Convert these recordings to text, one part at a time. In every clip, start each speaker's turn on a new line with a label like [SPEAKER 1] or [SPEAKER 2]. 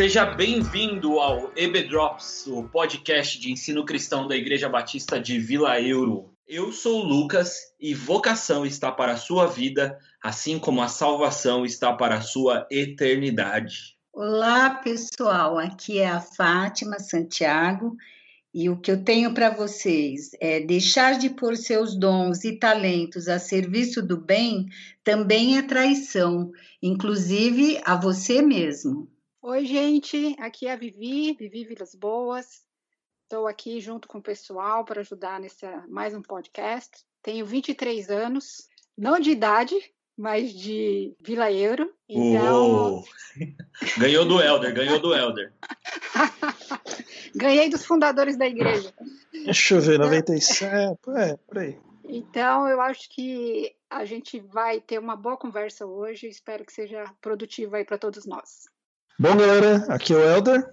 [SPEAKER 1] Seja bem-vindo ao EB Drops, o podcast de ensino cristão da Igreja Batista de Vila Euro. Eu sou o Lucas e vocação está para a sua vida, assim como a salvação está para a sua eternidade.
[SPEAKER 2] Olá, pessoal. Aqui é a Fátima Santiago e o que eu tenho para vocês é deixar de pôr seus dons e talentos a serviço do bem também é traição, inclusive a você mesmo.
[SPEAKER 3] Oi, gente, aqui é a Vivi, Vivi Vilas Boas. Estou aqui junto com o pessoal para ajudar nesse mais um podcast. Tenho 23 anos, não de idade, mas de Vila Euro.
[SPEAKER 1] Então... ganhou do Elder, ganhou do Elder.
[SPEAKER 3] Ganhei dos fundadores da igreja.
[SPEAKER 4] Deixa eu ver, 97, é, por aí.
[SPEAKER 3] Então, eu acho que a gente vai ter uma boa conversa hoje. Espero que seja produtiva aí para todos nós.
[SPEAKER 4] Bom, galera, aqui é o Elder.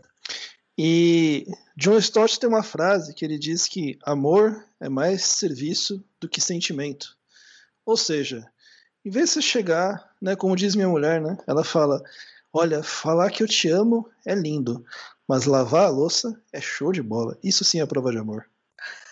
[SPEAKER 4] E John Stott tem uma frase que ele diz que amor é mais serviço do que sentimento. Ou seja, em vez de você chegar, né, como diz minha mulher, né, ela fala: Olha, falar que eu te amo é lindo, mas lavar a louça é show de bola. Isso sim é prova de amor.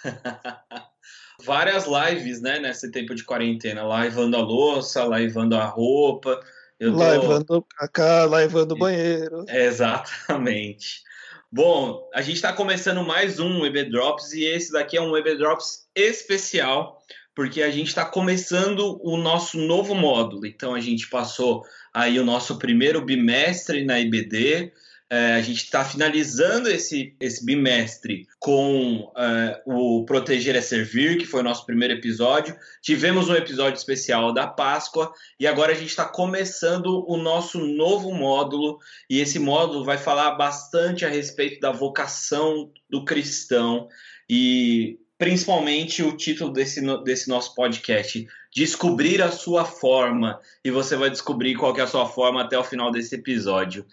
[SPEAKER 1] Várias lives, né, nesse tempo de quarentena, lavando a louça, lavando a roupa,
[SPEAKER 4] eu tô... Laivando o cacá, laivando o banheiro.
[SPEAKER 1] Exatamente. Bom, a gente está começando mais um EB Drops e esse daqui é um EB Drops especial, porque a gente está começando o nosso novo módulo. Então a gente passou aí o nosso primeiro bimestre na IBD, é, a gente está finalizando esse, esse bimestre com é, o Proteger é Servir, que foi o nosso primeiro episódio. Tivemos um episódio especial da Páscoa e agora a gente está começando o nosso novo módulo. E esse módulo vai falar bastante a respeito da vocação do cristão e principalmente o título desse, desse nosso podcast, Descobrir a Sua Forma. E você vai descobrir qual é a sua forma até o final desse episódio.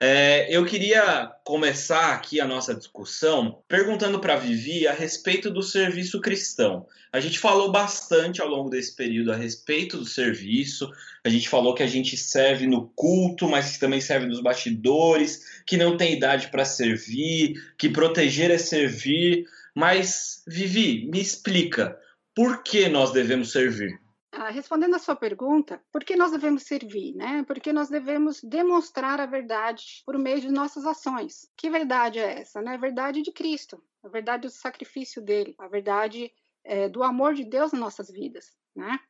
[SPEAKER 1] É, eu queria começar aqui a nossa discussão perguntando para Vivi a respeito do serviço cristão. A gente falou bastante ao longo desse período a respeito do serviço, a gente falou que a gente serve no culto, mas que também serve nos bastidores, que não tem idade para servir, que proteger é servir. Mas, Vivi, me explica, por que nós devemos servir?
[SPEAKER 3] Ah, respondendo a sua pergunta, por que nós devemos servir, né? Porque nós devemos demonstrar a verdade por meio de nossas ações. Que verdade é essa, né? A verdade de Cristo, a verdade do sacrifício dele, a verdade é, do amor de Deus nas nossas vidas, né?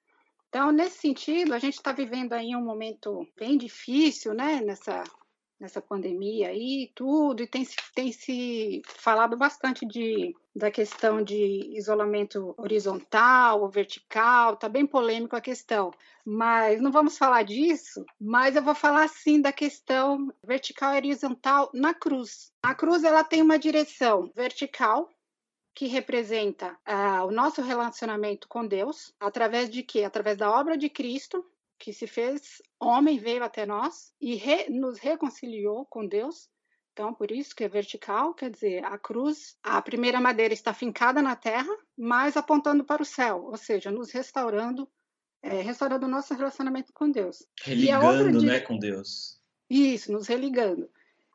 [SPEAKER 3] Então, nesse sentido, a gente está vivendo aí um momento bem difícil, né? Nessa nessa pandemia aí, tudo, e tem, tem se falado bastante de, da questão de isolamento horizontal ou vertical, tá bem polêmico a questão, mas não vamos falar disso, mas eu vou falar sim da questão vertical e horizontal na cruz. A cruz ela tem uma direção vertical, que representa uh, o nosso relacionamento com Deus, através de quê? Através da obra de Cristo, que se fez homem, veio até nós e re, nos reconciliou com Deus. Então, por isso que é vertical, quer dizer, a cruz, a primeira madeira está fincada na terra, mas apontando para o céu, ou seja, nos restaurando, é, restaurando o nosso relacionamento com Deus.
[SPEAKER 1] Religando, né, com Deus.
[SPEAKER 3] Isso, nos religando.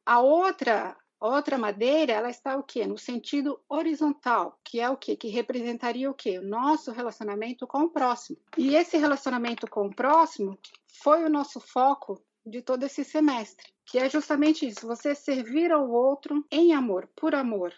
[SPEAKER 3] A outra outra madeira, ela está o quê? No sentido horizontal, que é o quê? Que representaria o quê? O nosso relacionamento com o próximo. E esse relacionamento com o próximo foi o nosso foco de todo esse semestre, que é justamente isso, você servir ao outro em amor, por amor.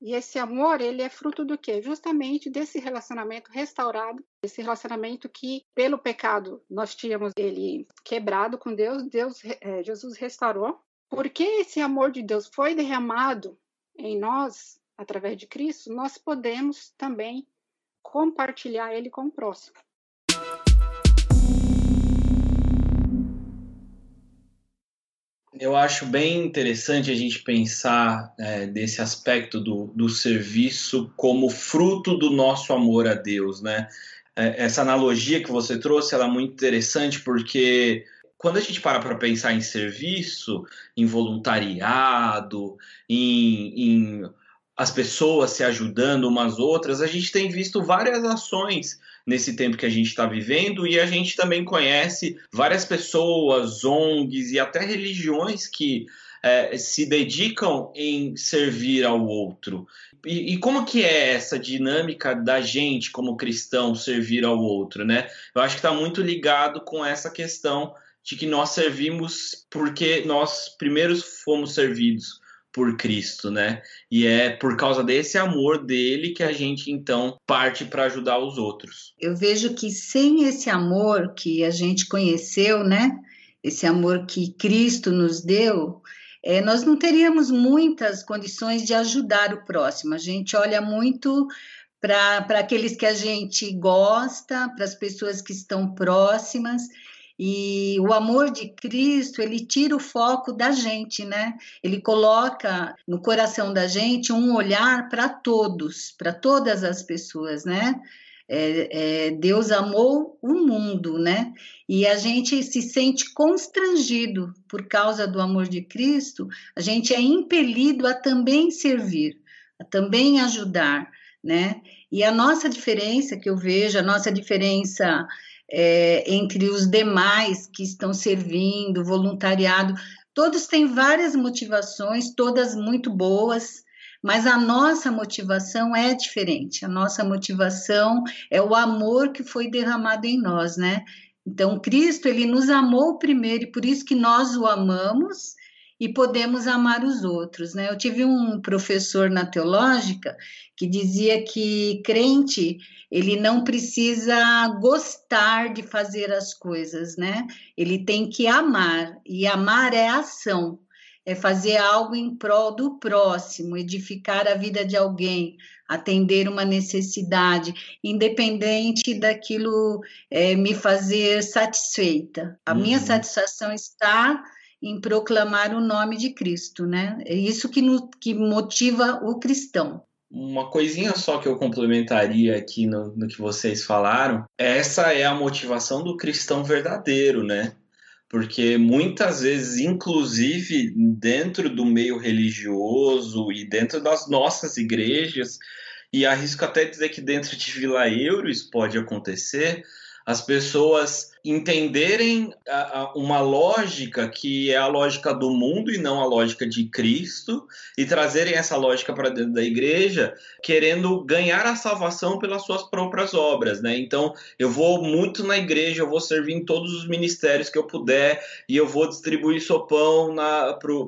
[SPEAKER 3] E esse amor, ele é fruto do quê? Justamente desse relacionamento restaurado, esse relacionamento que, pelo pecado, nós tínhamos ele quebrado com Deus, Deus é, Jesus restaurou porque esse amor de Deus foi derramado em nós através de Cristo, nós podemos também compartilhar ele com o próximo.
[SPEAKER 1] Eu acho bem interessante a gente pensar é, desse aspecto do, do serviço como fruto do nosso amor a Deus, né? É, essa analogia que você trouxe ela é muito interessante porque quando a gente para para pensar em serviço, em voluntariado, em, em as pessoas se ajudando umas outras, a gente tem visto várias ações nesse tempo que a gente está vivendo e a gente também conhece várias pessoas, ONGs e até religiões que é, se dedicam em servir ao outro. E, e, como que é essa dinâmica da gente como cristão servir ao outro, né? Eu acho que está muito ligado com essa questão de que nós servimos porque nós primeiros fomos servidos por Cristo, né? E é por causa desse amor dele que a gente então parte para ajudar os outros.
[SPEAKER 2] Eu vejo que sem esse amor que a gente conheceu, né? Esse amor que Cristo nos deu, é, nós não teríamos muitas condições de ajudar o próximo. A gente olha muito para aqueles que a gente gosta, para as pessoas que estão próximas. E o amor de Cristo, ele tira o foco da gente, né? Ele coloca no coração da gente um olhar para todos, para todas as pessoas, né? É, é, Deus amou o mundo, né? E a gente se sente constrangido por causa do amor de Cristo, a gente é impelido a também servir, a também ajudar, né? E a nossa diferença que eu vejo, a nossa diferença é, entre os demais que estão servindo, voluntariado, todos têm várias motivações, todas muito boas, mas a nossa motivação é diferente. A nossa motivação é o amor que foi derramado em nós, né? Então, Cristo, ele nos amou primeiro e por isso que nós o amamos e podemos amar os outros, né? Eu tive um professor na teológica que dizia que crente, ele não precisa gostar de fazer as coisas, né? Ele tem que amar, e amar é ação é fazer algo em prol do próximo, edificar a vida de alguém, atender uma necessidade, independente daquilo é, me fazer satisfeita. A uhum. minha satisfação está em proclamar o nome de Cristo, né? É isso que, no, que motiva o cristão.
[SPEAKER 1] Uma coisinha só que eu complementaria aqui no, no que vocês falaram, essa é a motivação do cristão verdadeiro, né? porque muitas vezes, inclusive dentro do meio religioso e dentro das nossas igrejas, e arrisco até dizer que dentro de Vila Euro isso pode acontecer, as pessoas entenderem a, a, uma lógica que é a lógica do mundo e não a lógica de Cristo, e trazerem essa lógica para dentro da igreja, querendo ganhar a salvação pelas suas próprias obras, né? Então, eu vou muito na igreja, eu vou servir em todos os ministérios que eu puder, e eu vou distribuir sopão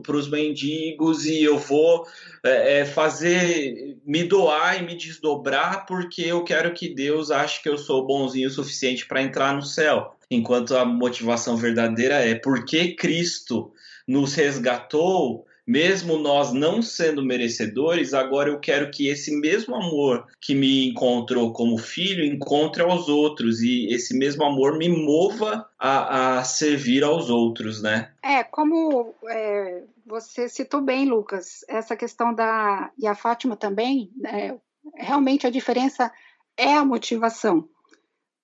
[SPEAKER 1] para os mendigos, e eu vou é, é, fazer, me doar e me desdobrar, porque eu quero que Deus ache que eu sou bonzinho o suficiente para entrar no céu enquanto a motivação verdadeira é porque Cristo nos resgatou, mesmo nós não sendo merecedores, agora eu quero que esse mesmo amor que me encontrou como filho encontre aos outros e esse mesmo amor me mova a, a servir aos outros, né?
[SPEAKER 3] É, como é, você citou bem, Lucas, essa questão da. e a Fátima também, é, realmente a diferença é a motivação.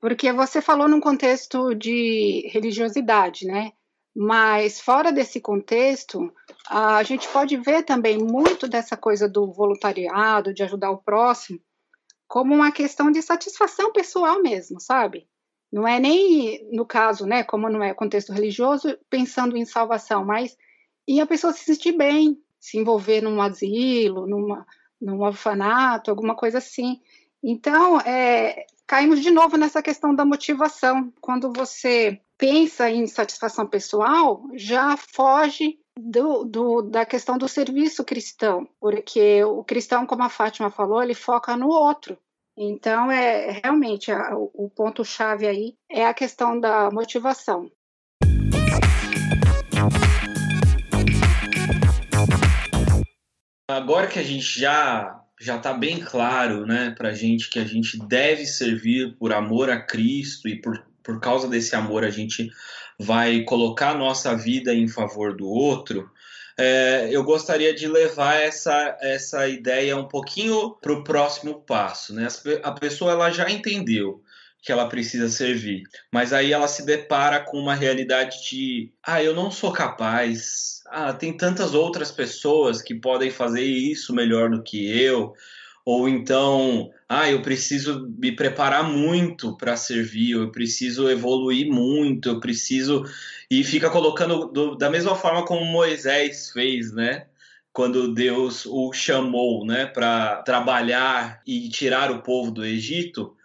[SPEAKER 3] Porque você falou num contexto de religiosidade, né? Mas fora desse contexto, a gente pode ver também muito dessa coisa do voluntariado, de ajudar o próximo, como uma questão de satisfação pessoal mesmo, sabe? Não é nem, no caso, né, como não é contexto religioso, pensando em salvação, mas em a pessoa se sentir bem, se envolver num asilo, numa, num orfanato, alguma coisa assim. Então, é, caímos de novo nessa questão da motivação. Quando você pensa em satisfação pessoal, já foge do, do, da questão do serviço cristão, porque o cristão, como a Fátima falou, ele foca no outro. Então, é realmente a, o ponto-chave aí é a questão da motivação.
[SPEAKER 1] Agora que a gente já já está bem claro né, para a gente que a gente deve servir por amor a Cristo e por, por causa desse amor a gente vai colocar nossa vida em favor do outro. É, eu gostaria de levar essa, essa ideia um pouquinho para o próximo passo. Né? A pessoa ela já entendeu que ela precisa servir. Mas aí ela se depara com uma realidade de, ah, eu não sou capaz. Ah, tem tantas outras pessoas que podem fazer isso melhor do que eu. ou então, ah, eu preciso me preparar muito para servir, eu preciso evoluir muito, eu preciso. E fica colocando do, da mesma forma como Moisés fez, né? Quando Deus o chamou, né, para trabalhar e tirar o povo do Egito,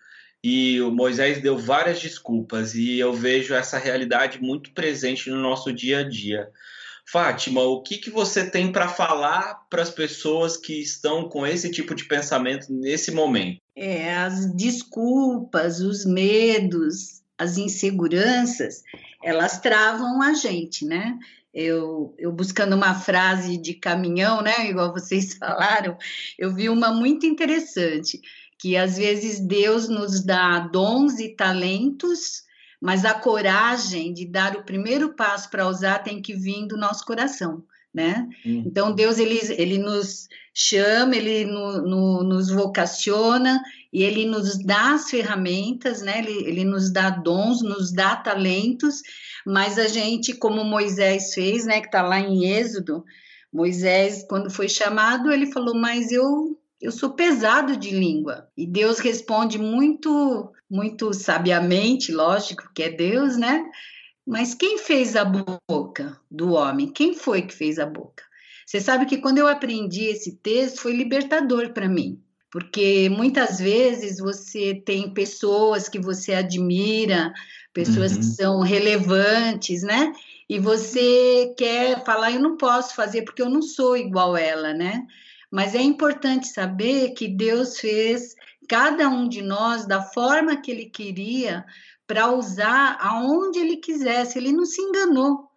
[SPEAKER 1] e o Moisés deu várias desculpas, e eu vejo essa realidade muito presente no nosso dia a dia. Fátima, o que, que você tem para falar para as pessoas que estão com esse tipo de pensamento nesse momento?
[SPEAKER 2] É, as desculpas, os medos, as inseguranças, elas travam a gente, né? Eu, eu buscando uma frase de caminhão, né? Igual vocês falaram, eu vi uma muito interessante, que às vezes Deus nos dá dons e talentos mas a coragem de dar o primeiro passo para usar tem que vir do nosso coração, né? Uhum. Então Deus ele, ele nos chama, ele no, no, nos vocaciona e ele nos dá as ferramentas, né? Ele, ele nos dá dons, nos dá talentos, mas a gente, como Moisés fez, né? Que está lá em Êxodo, Moisés, quando foi chamado, ele falou: Mas eu eu sou pesado de língua. E Deus responde muito, muito sabiamente, lógico que é Deus, né? Mas quem fez a boca do homem? Quem foi que fez a boca? Você sabe que quando eu aprendi esse texto foi libertador para mim, porque muitas vezes você tem pessoas que você admira, pessoas uhum. que são relevantes, né? E você quer falar, eu não posso fazer porque eu não sou igual ela, né? Mas é importante saber que Deus fez cada um de nós da forma que Ele queria para usar aonde Ele quisesse. Ele não se enganou.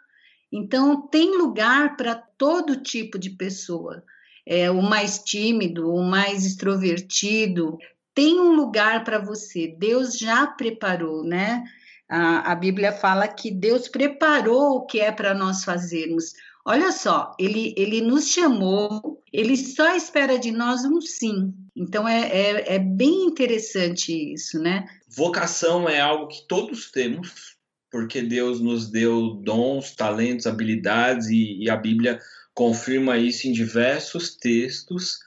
[SPEAKER 2] Então, tem lugar para todo tipo de pessoa. É, o mais tímido, o mais extrovertido, tem um lugar para você. Deus já preparou, né? A, a Bíblia fala que Deus preparou o que é para nós fazermos. Olha só, ele, ele nos chamou, ele só espera de nós um sim. Então é, é, é bem interessante isso, né?
[SPEAKER 1] Vocação é algo que todos temos, porque Deus nos deu dons, talentos, habilidades, e, e a Bíblia confirma isso em diversos textos.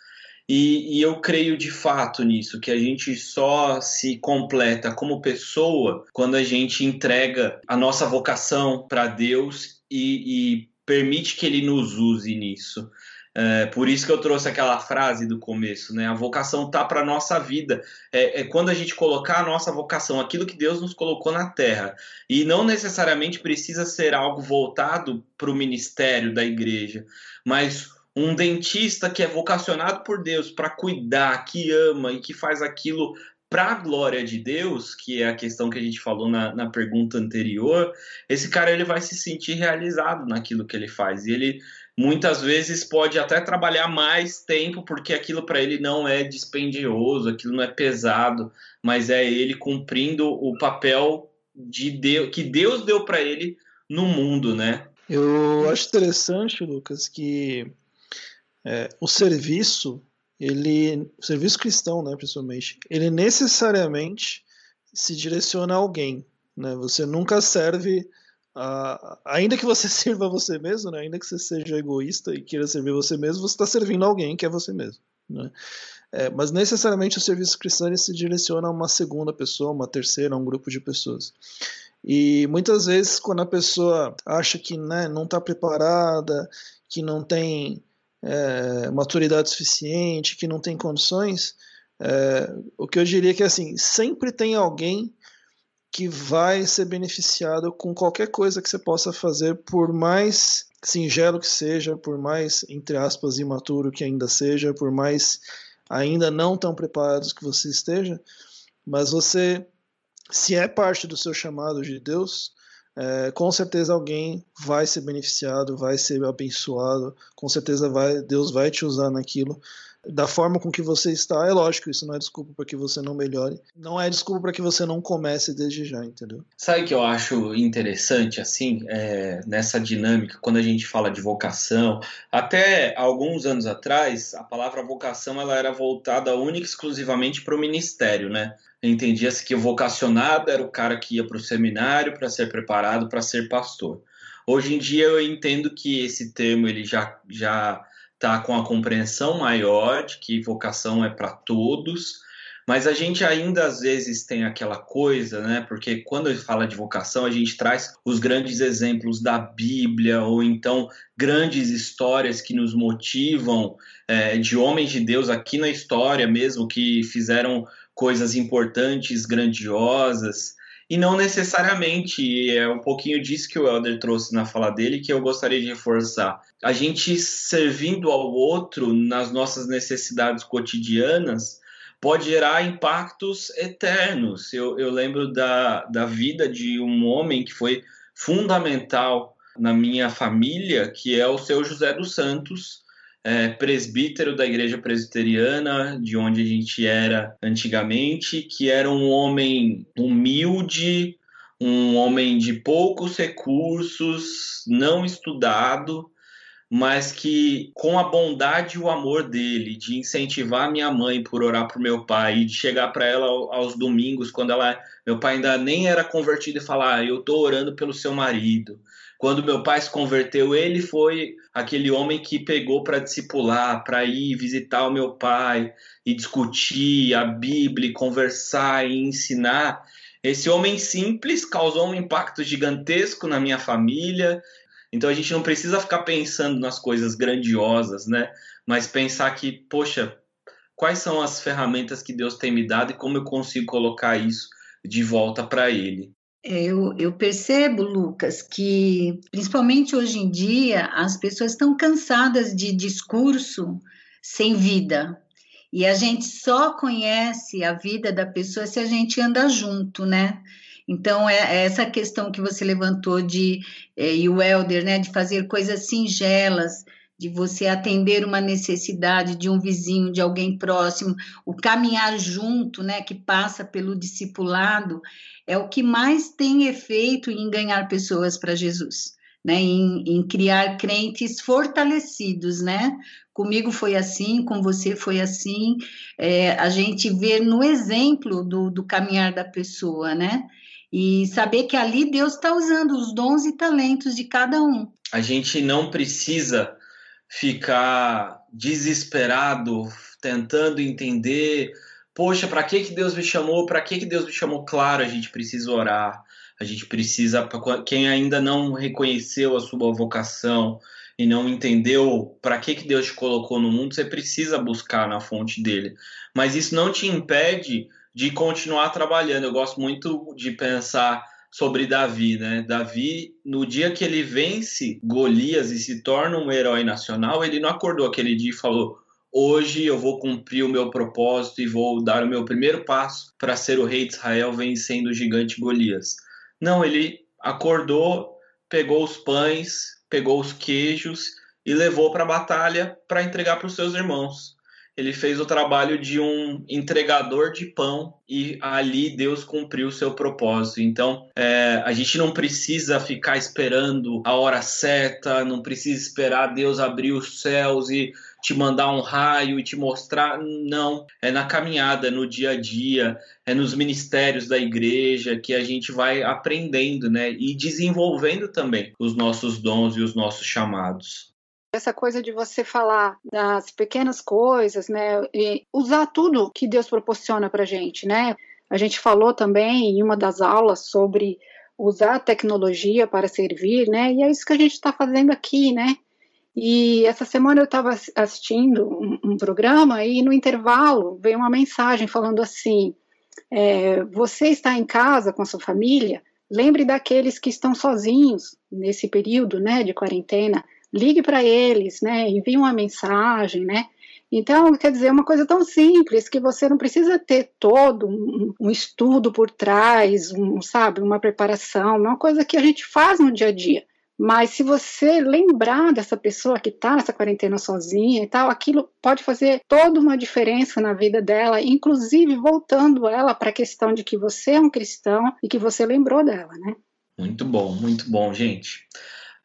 [SPEAKER 1] E, e, eu creio de fato nisso, que a gente só se completa como pessoa quando a gente entrega a nossa vocação para Deus e, e permite que ele nos use nisso. É, por isso que eu trouxe aquela frase do começo, né? A vocação tá para nossa vida. É, é, quando a gente colocar a nossa vocação, aquilo que Deus nos colocou na Terra, e não necessariamente precisa ser algo voltado para o ministério da igreja, mas um dentista que é vocacionado por Deus para cuidar, que ama e que faz aquilo para a glória de Deus, que é a questão que a gente falou na, na pergunta anterior, esse cara ele vai se sentir realizado naquilo que ele faz. E ele muitas vezes pode até trabalhar mais tempo, porque aquilo para ele não é dispendioso, aquilo não é pesado, mas é ele cumprindo o papel de Deus, que Deus deu para ele no mundo, né?
[SPEAKER 4] Eu acho interessante, Lucas, que é, o serviço ele, o serviço cristão, né, principalmente, ele necessariamente se direciona a alguém, né? Você nunca serve a, ainda que você sirva você mesmo, né? Ainda que você seja egoísta e queira servir você mesmo, você está servindo alguém que é você mesmo, né? É, mas necessariamente o serviço cristão se direciona a uma segunda pessoa, uma terceira, a um grupo de pessoas. E muitas vezes, quando a pessoa acha que né, não está preparada, que não tem é, maturidade suficiente, que não tem condições, é, o que eu diria é que assim, sempre tem alguém que vai ser beneficiado com qualquer coisa que você possa fazer, por mais singelo que seja, por mais, entre aspas, imaturo que ainda seja, por mais ainda não tão preparados que você esteja, mas você, se é parte do seu chamado de Deus, é, com certeza alguém vai ser beneficiado, vai ser abençoado, com certeza vai, Deus vai te usar naquilo. Da forma com que você está, é lógico, isso não é desculpa para que você não melhore, não é desculpa para que você não comece desde já, entendeu?
[SPEAKER 1] Sabe o que eu acho interessante, assim, é, nessa dinâmica, quando a gente fala de vocação, até alguns anos atrás, a palavra vocação ela era voltada única e exclusivamente para o ministério, né? Entendia-se que o vocacionado era o cara que ia para o seminário para ser preparado para ser pastor. Hoje em dia eu entendo que esse termo ele já já está com a compreensão maior de que vocação é para todos, mas a gente ainda às vezes tem aquela coisa, né? Porque quando ele fala de vocação, a gente traz os grandes exemplos da Bíblia, ou então grandes histórias que nos motivam, é, de homens de Deus aqui na história mesmo, que fizeram coisas importantes, grandiosas. E não necessariamente, é um pouquinho disso que o Elder trouxe na fala dele que eu gostaria de reforçar. A gente servindo ao outro nas nossas necessidades cotidianas, pode gerar impactos eternos. Eu, eu lembro da, da vida de um homem que foi fundamental na minha família, que é o seu José dos Santos, é, presbítero da igreja presbiteriana, de onde a gente era antigamente, que era um homem humilde, um homem de poucos recursos, não estudado, mas que com a bondade e o amor dele, de incentivar minha mãe por orar por meu pai, e de chegar para ela aos domingos, quando ela, meu pai ainda nem era convertido, e falar: ah, Eu estou orando pelo seu marido. Quando meu pai se converteu, ele foi aquele homem que pegou para discipular, para ir visitar o meu pai e discutir a Bíblia, conversar e ensinar. Esse homem simples causou um impacto gigantesco na minha família então a gente não precisa ficar pensando nas coisas grandiosas, né? Mas pensar que, poxa, quais são as ferramentas que Deus tem me dado e como eu consigo colocar isso de volta para Ele.
[SPEAKER 2] Eu, eu, percebo, Lucas, que principalmente hoje em dia as pessoas estão cansadas de discurso sem vida. E a gente só conhece a vida da pessoa se a gente anda junto, né? Então, é, é essa questão que você levantou de, é, e o Helder, né, de fazer coisas singelas, de você atender uma necessidade de um vizinho, de alguém próximo, o caminhar junto, né, que passa pelo discipulado, é o que mais tem efeito em ganhar pessoas para Jesus. Né, em, em, criar crentes fortalecidos, né? Comigo foi assim, com você foi assim. É, a gente vê no exemplo do, do caminhar da pessoa, né? e saber que ali Deus está usando os dons e talentos de cada um.
[SPEAKER 1] A gente não precisa ficar desesperado tentando entender, poxa, para que que Deus me chamou? Para que que Deus me chamou? Claro, a gente precisa orar. A gente precisa quem ainda não reconheceu a sua vocação e não entendeu para que que Deus te colocou no mundo, você precisa buscar na fonte dele. Mas isso não te impede de continuar trabalhando. Eu gosto muito de pensar sobre Davi, né? Davi, no dia que ele vence Golias e se torna um herói nacional, ele não acordou aquele dia e falou: Hoje eu vou cumprir o meu propósito e vou dar o meu primeiro passo para ser o rei de Israel vencendo o gigante Golias. Não, ele acordou, pegou os pães, pegou os queijos e levou para a batalha para entregar para os seus irmãos ele fez o trabalho de um entregador de pão e ali Deus cumpriu o seu propósito. Então, é, a gente não precisa ficar esperando a hora certa, não precisa esperar Deus abrir os céus e te mandar um raio e te mostrar. Não, é na caminhada, no dia a dia, é nos ministérios da igreja que a gente vai aprendendo, né? E desenvolvendo também os nossos dons e os nossos chamados
[SPEAKER 3] essa coisa de você falar das pequenas coisas, né, e usar tudo que Deus proporciona para gente, né? A gente falou também em uma das aulas sobre usar a tecnologia para servir, né? E é isso que a gente está fazendo aqui, né? E essa semana eu estava assistindo um, um, programa e no intervalo veio uma mensagem falando assim: é, você está em casa com sua família, lembre daqueles que estão sozinhos nesse período, né, de quarentena. Ligue para eles, né, envie uma mensagem, né, então, quer dizer, é uma coisa tão simples que você não precisa ter todo um, um, estudo por trás, um, sabe, uma preparação, uma coisa que a gente faz no dia a dia. Mas se você lembrar dessa pessoa que está nessa quarentena sozinha e tal, aquilo pode fazer toda uma diferença na vida dela, inclusive voltando ela para a questão de que você é um cristão e que você lembrou dela, né?
[SPEAKER 1] Muito bom, muito bom, gente.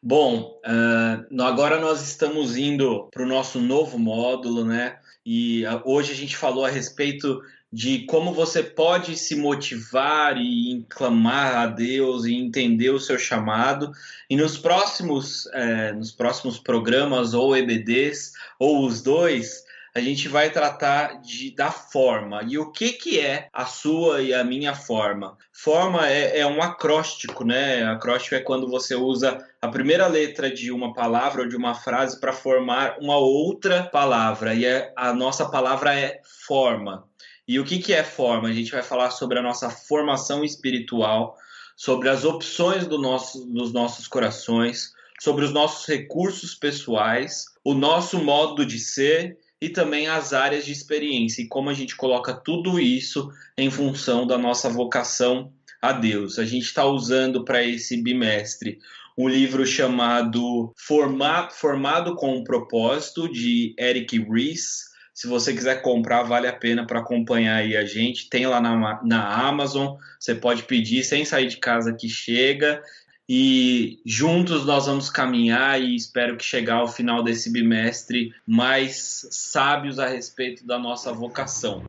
[SPEAKER 1] Bom, uh, agora nós estamos indo para o nosso novo módulo, né? E uh, hoje a gente falou a respeito de como você pode se motivar e clamar a Deus e entender o seu chamado. E nos próximos, é, nos próximos programas, ou EBDs, ou os dois, a gente vai tratar de, da forma. E o que, que é a sua e a minha forma? Forma é, é um acróstico, né? Acróstico é quando você usa a primeira letra de uma palavra ou de uma frase para formar uma outra palavra. E é, a nossa palavra é forma. E o que, que é forma? A gente vai falar sobre a nossa formação espiritual, sobre as opções do nosso, dos nossos corações, sobre os nossos recursos pessoais, o nosso modo de ser e também as áreas de experiência e como a gente coloca tudo isso em função da nossa vocação a Deus. A gente está usando para esse bimestre um livro chamado Formado com um Propósito, de Eric Ries. Se você quiser comprar, vale a pena para acompanhar aí a gente. Tem lá na, na Amazon, você pode pedir sem sair de casa que chega. E juntos nós vamos caminhar e espero que chegar ao final desse bimestre mais sábios a respeito da nossa vocação.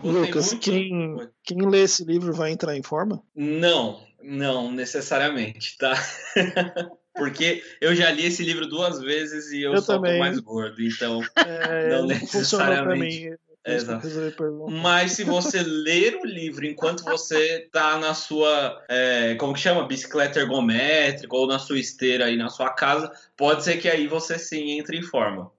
[SPEAKER 4] Lucas, muito... quem, quem lê esse livro vai entrar em forma?
[SPEAKER 1] Não, não necessariamente, tá? Porque eu já li esse livro duas vezes e eu, eu também. mais gordo, então é, não necessariamente. É, exato. Mas se você ler o livro enquanto você está na sua, é, como que chama, bicicleta ergométrica ou na sua esteira aí na sua casa, pode ser que aí você sim entre em forma.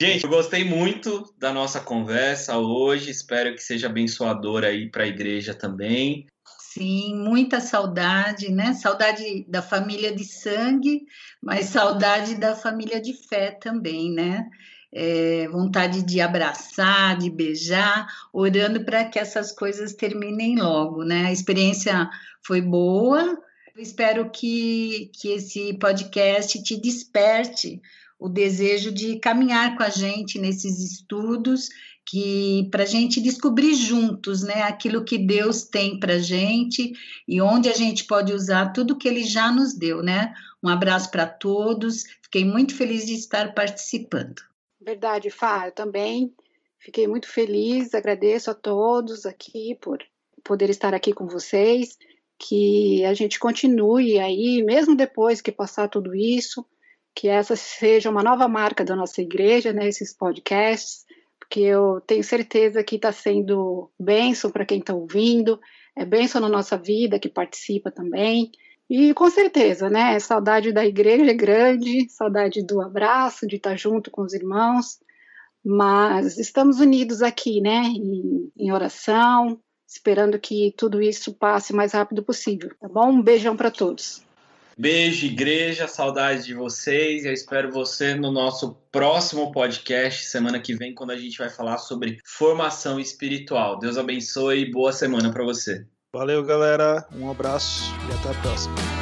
[SPEAKER 1] Gente, eu gostei muito da nossa conversa hoje. Espero que seja abençoadora aí para a igreja também.
[SPEAKER 2] Sim, muita saudade, né? Saudade da família de sangue, mas saudade da família de fé também, né? É, vontade de abraçar, de beijar, orando para que essas coisas terminem logo, né? A experiência foi boa. Eu espero que, que esse podcast te desperte o desejo de caminhar com a gente nesses estudos, que para a gente descobrir juntos, né, aquilo que Deus tem para gente e onde a gente pode usar tudo que Ele já nos deu, né? Um abraço para todos. Fiquei muito feliz de estar participando.
[SPEAKER 3] Verdade, Fá, eu também fiquei muito feliz. Agradeço a todos aqui por poder estar aqui com vocês. Que a gente continue aí, mesmo depois que passar tudo isso, que essa seja uma nova marca da nossa igreja, né, esses podcasts, porque eu tenho certeza que está sendo bênção para quem está ouvindo, é bênção na nossa vida, que participa também. E com certeza, né? Saudade da igreja é grande, saudade do abraço, de estar tá junto com os irmãos, mas estamos unidos aqui, né? Em, em oração, esperando que tudo isso passe o mais rápido possível, tá bom? Um beijão para todos.
[SPEAKER 1] Beijo, igreja, saudades de vocês. Eu espero você no nosso próximo podcast, semana que vem, quando a gente vai falar sobre formação espiritual. Deus abençoe e boa semana para você.
[SPEAKER 4] Valeu, galera. Um abraço e até a próxima.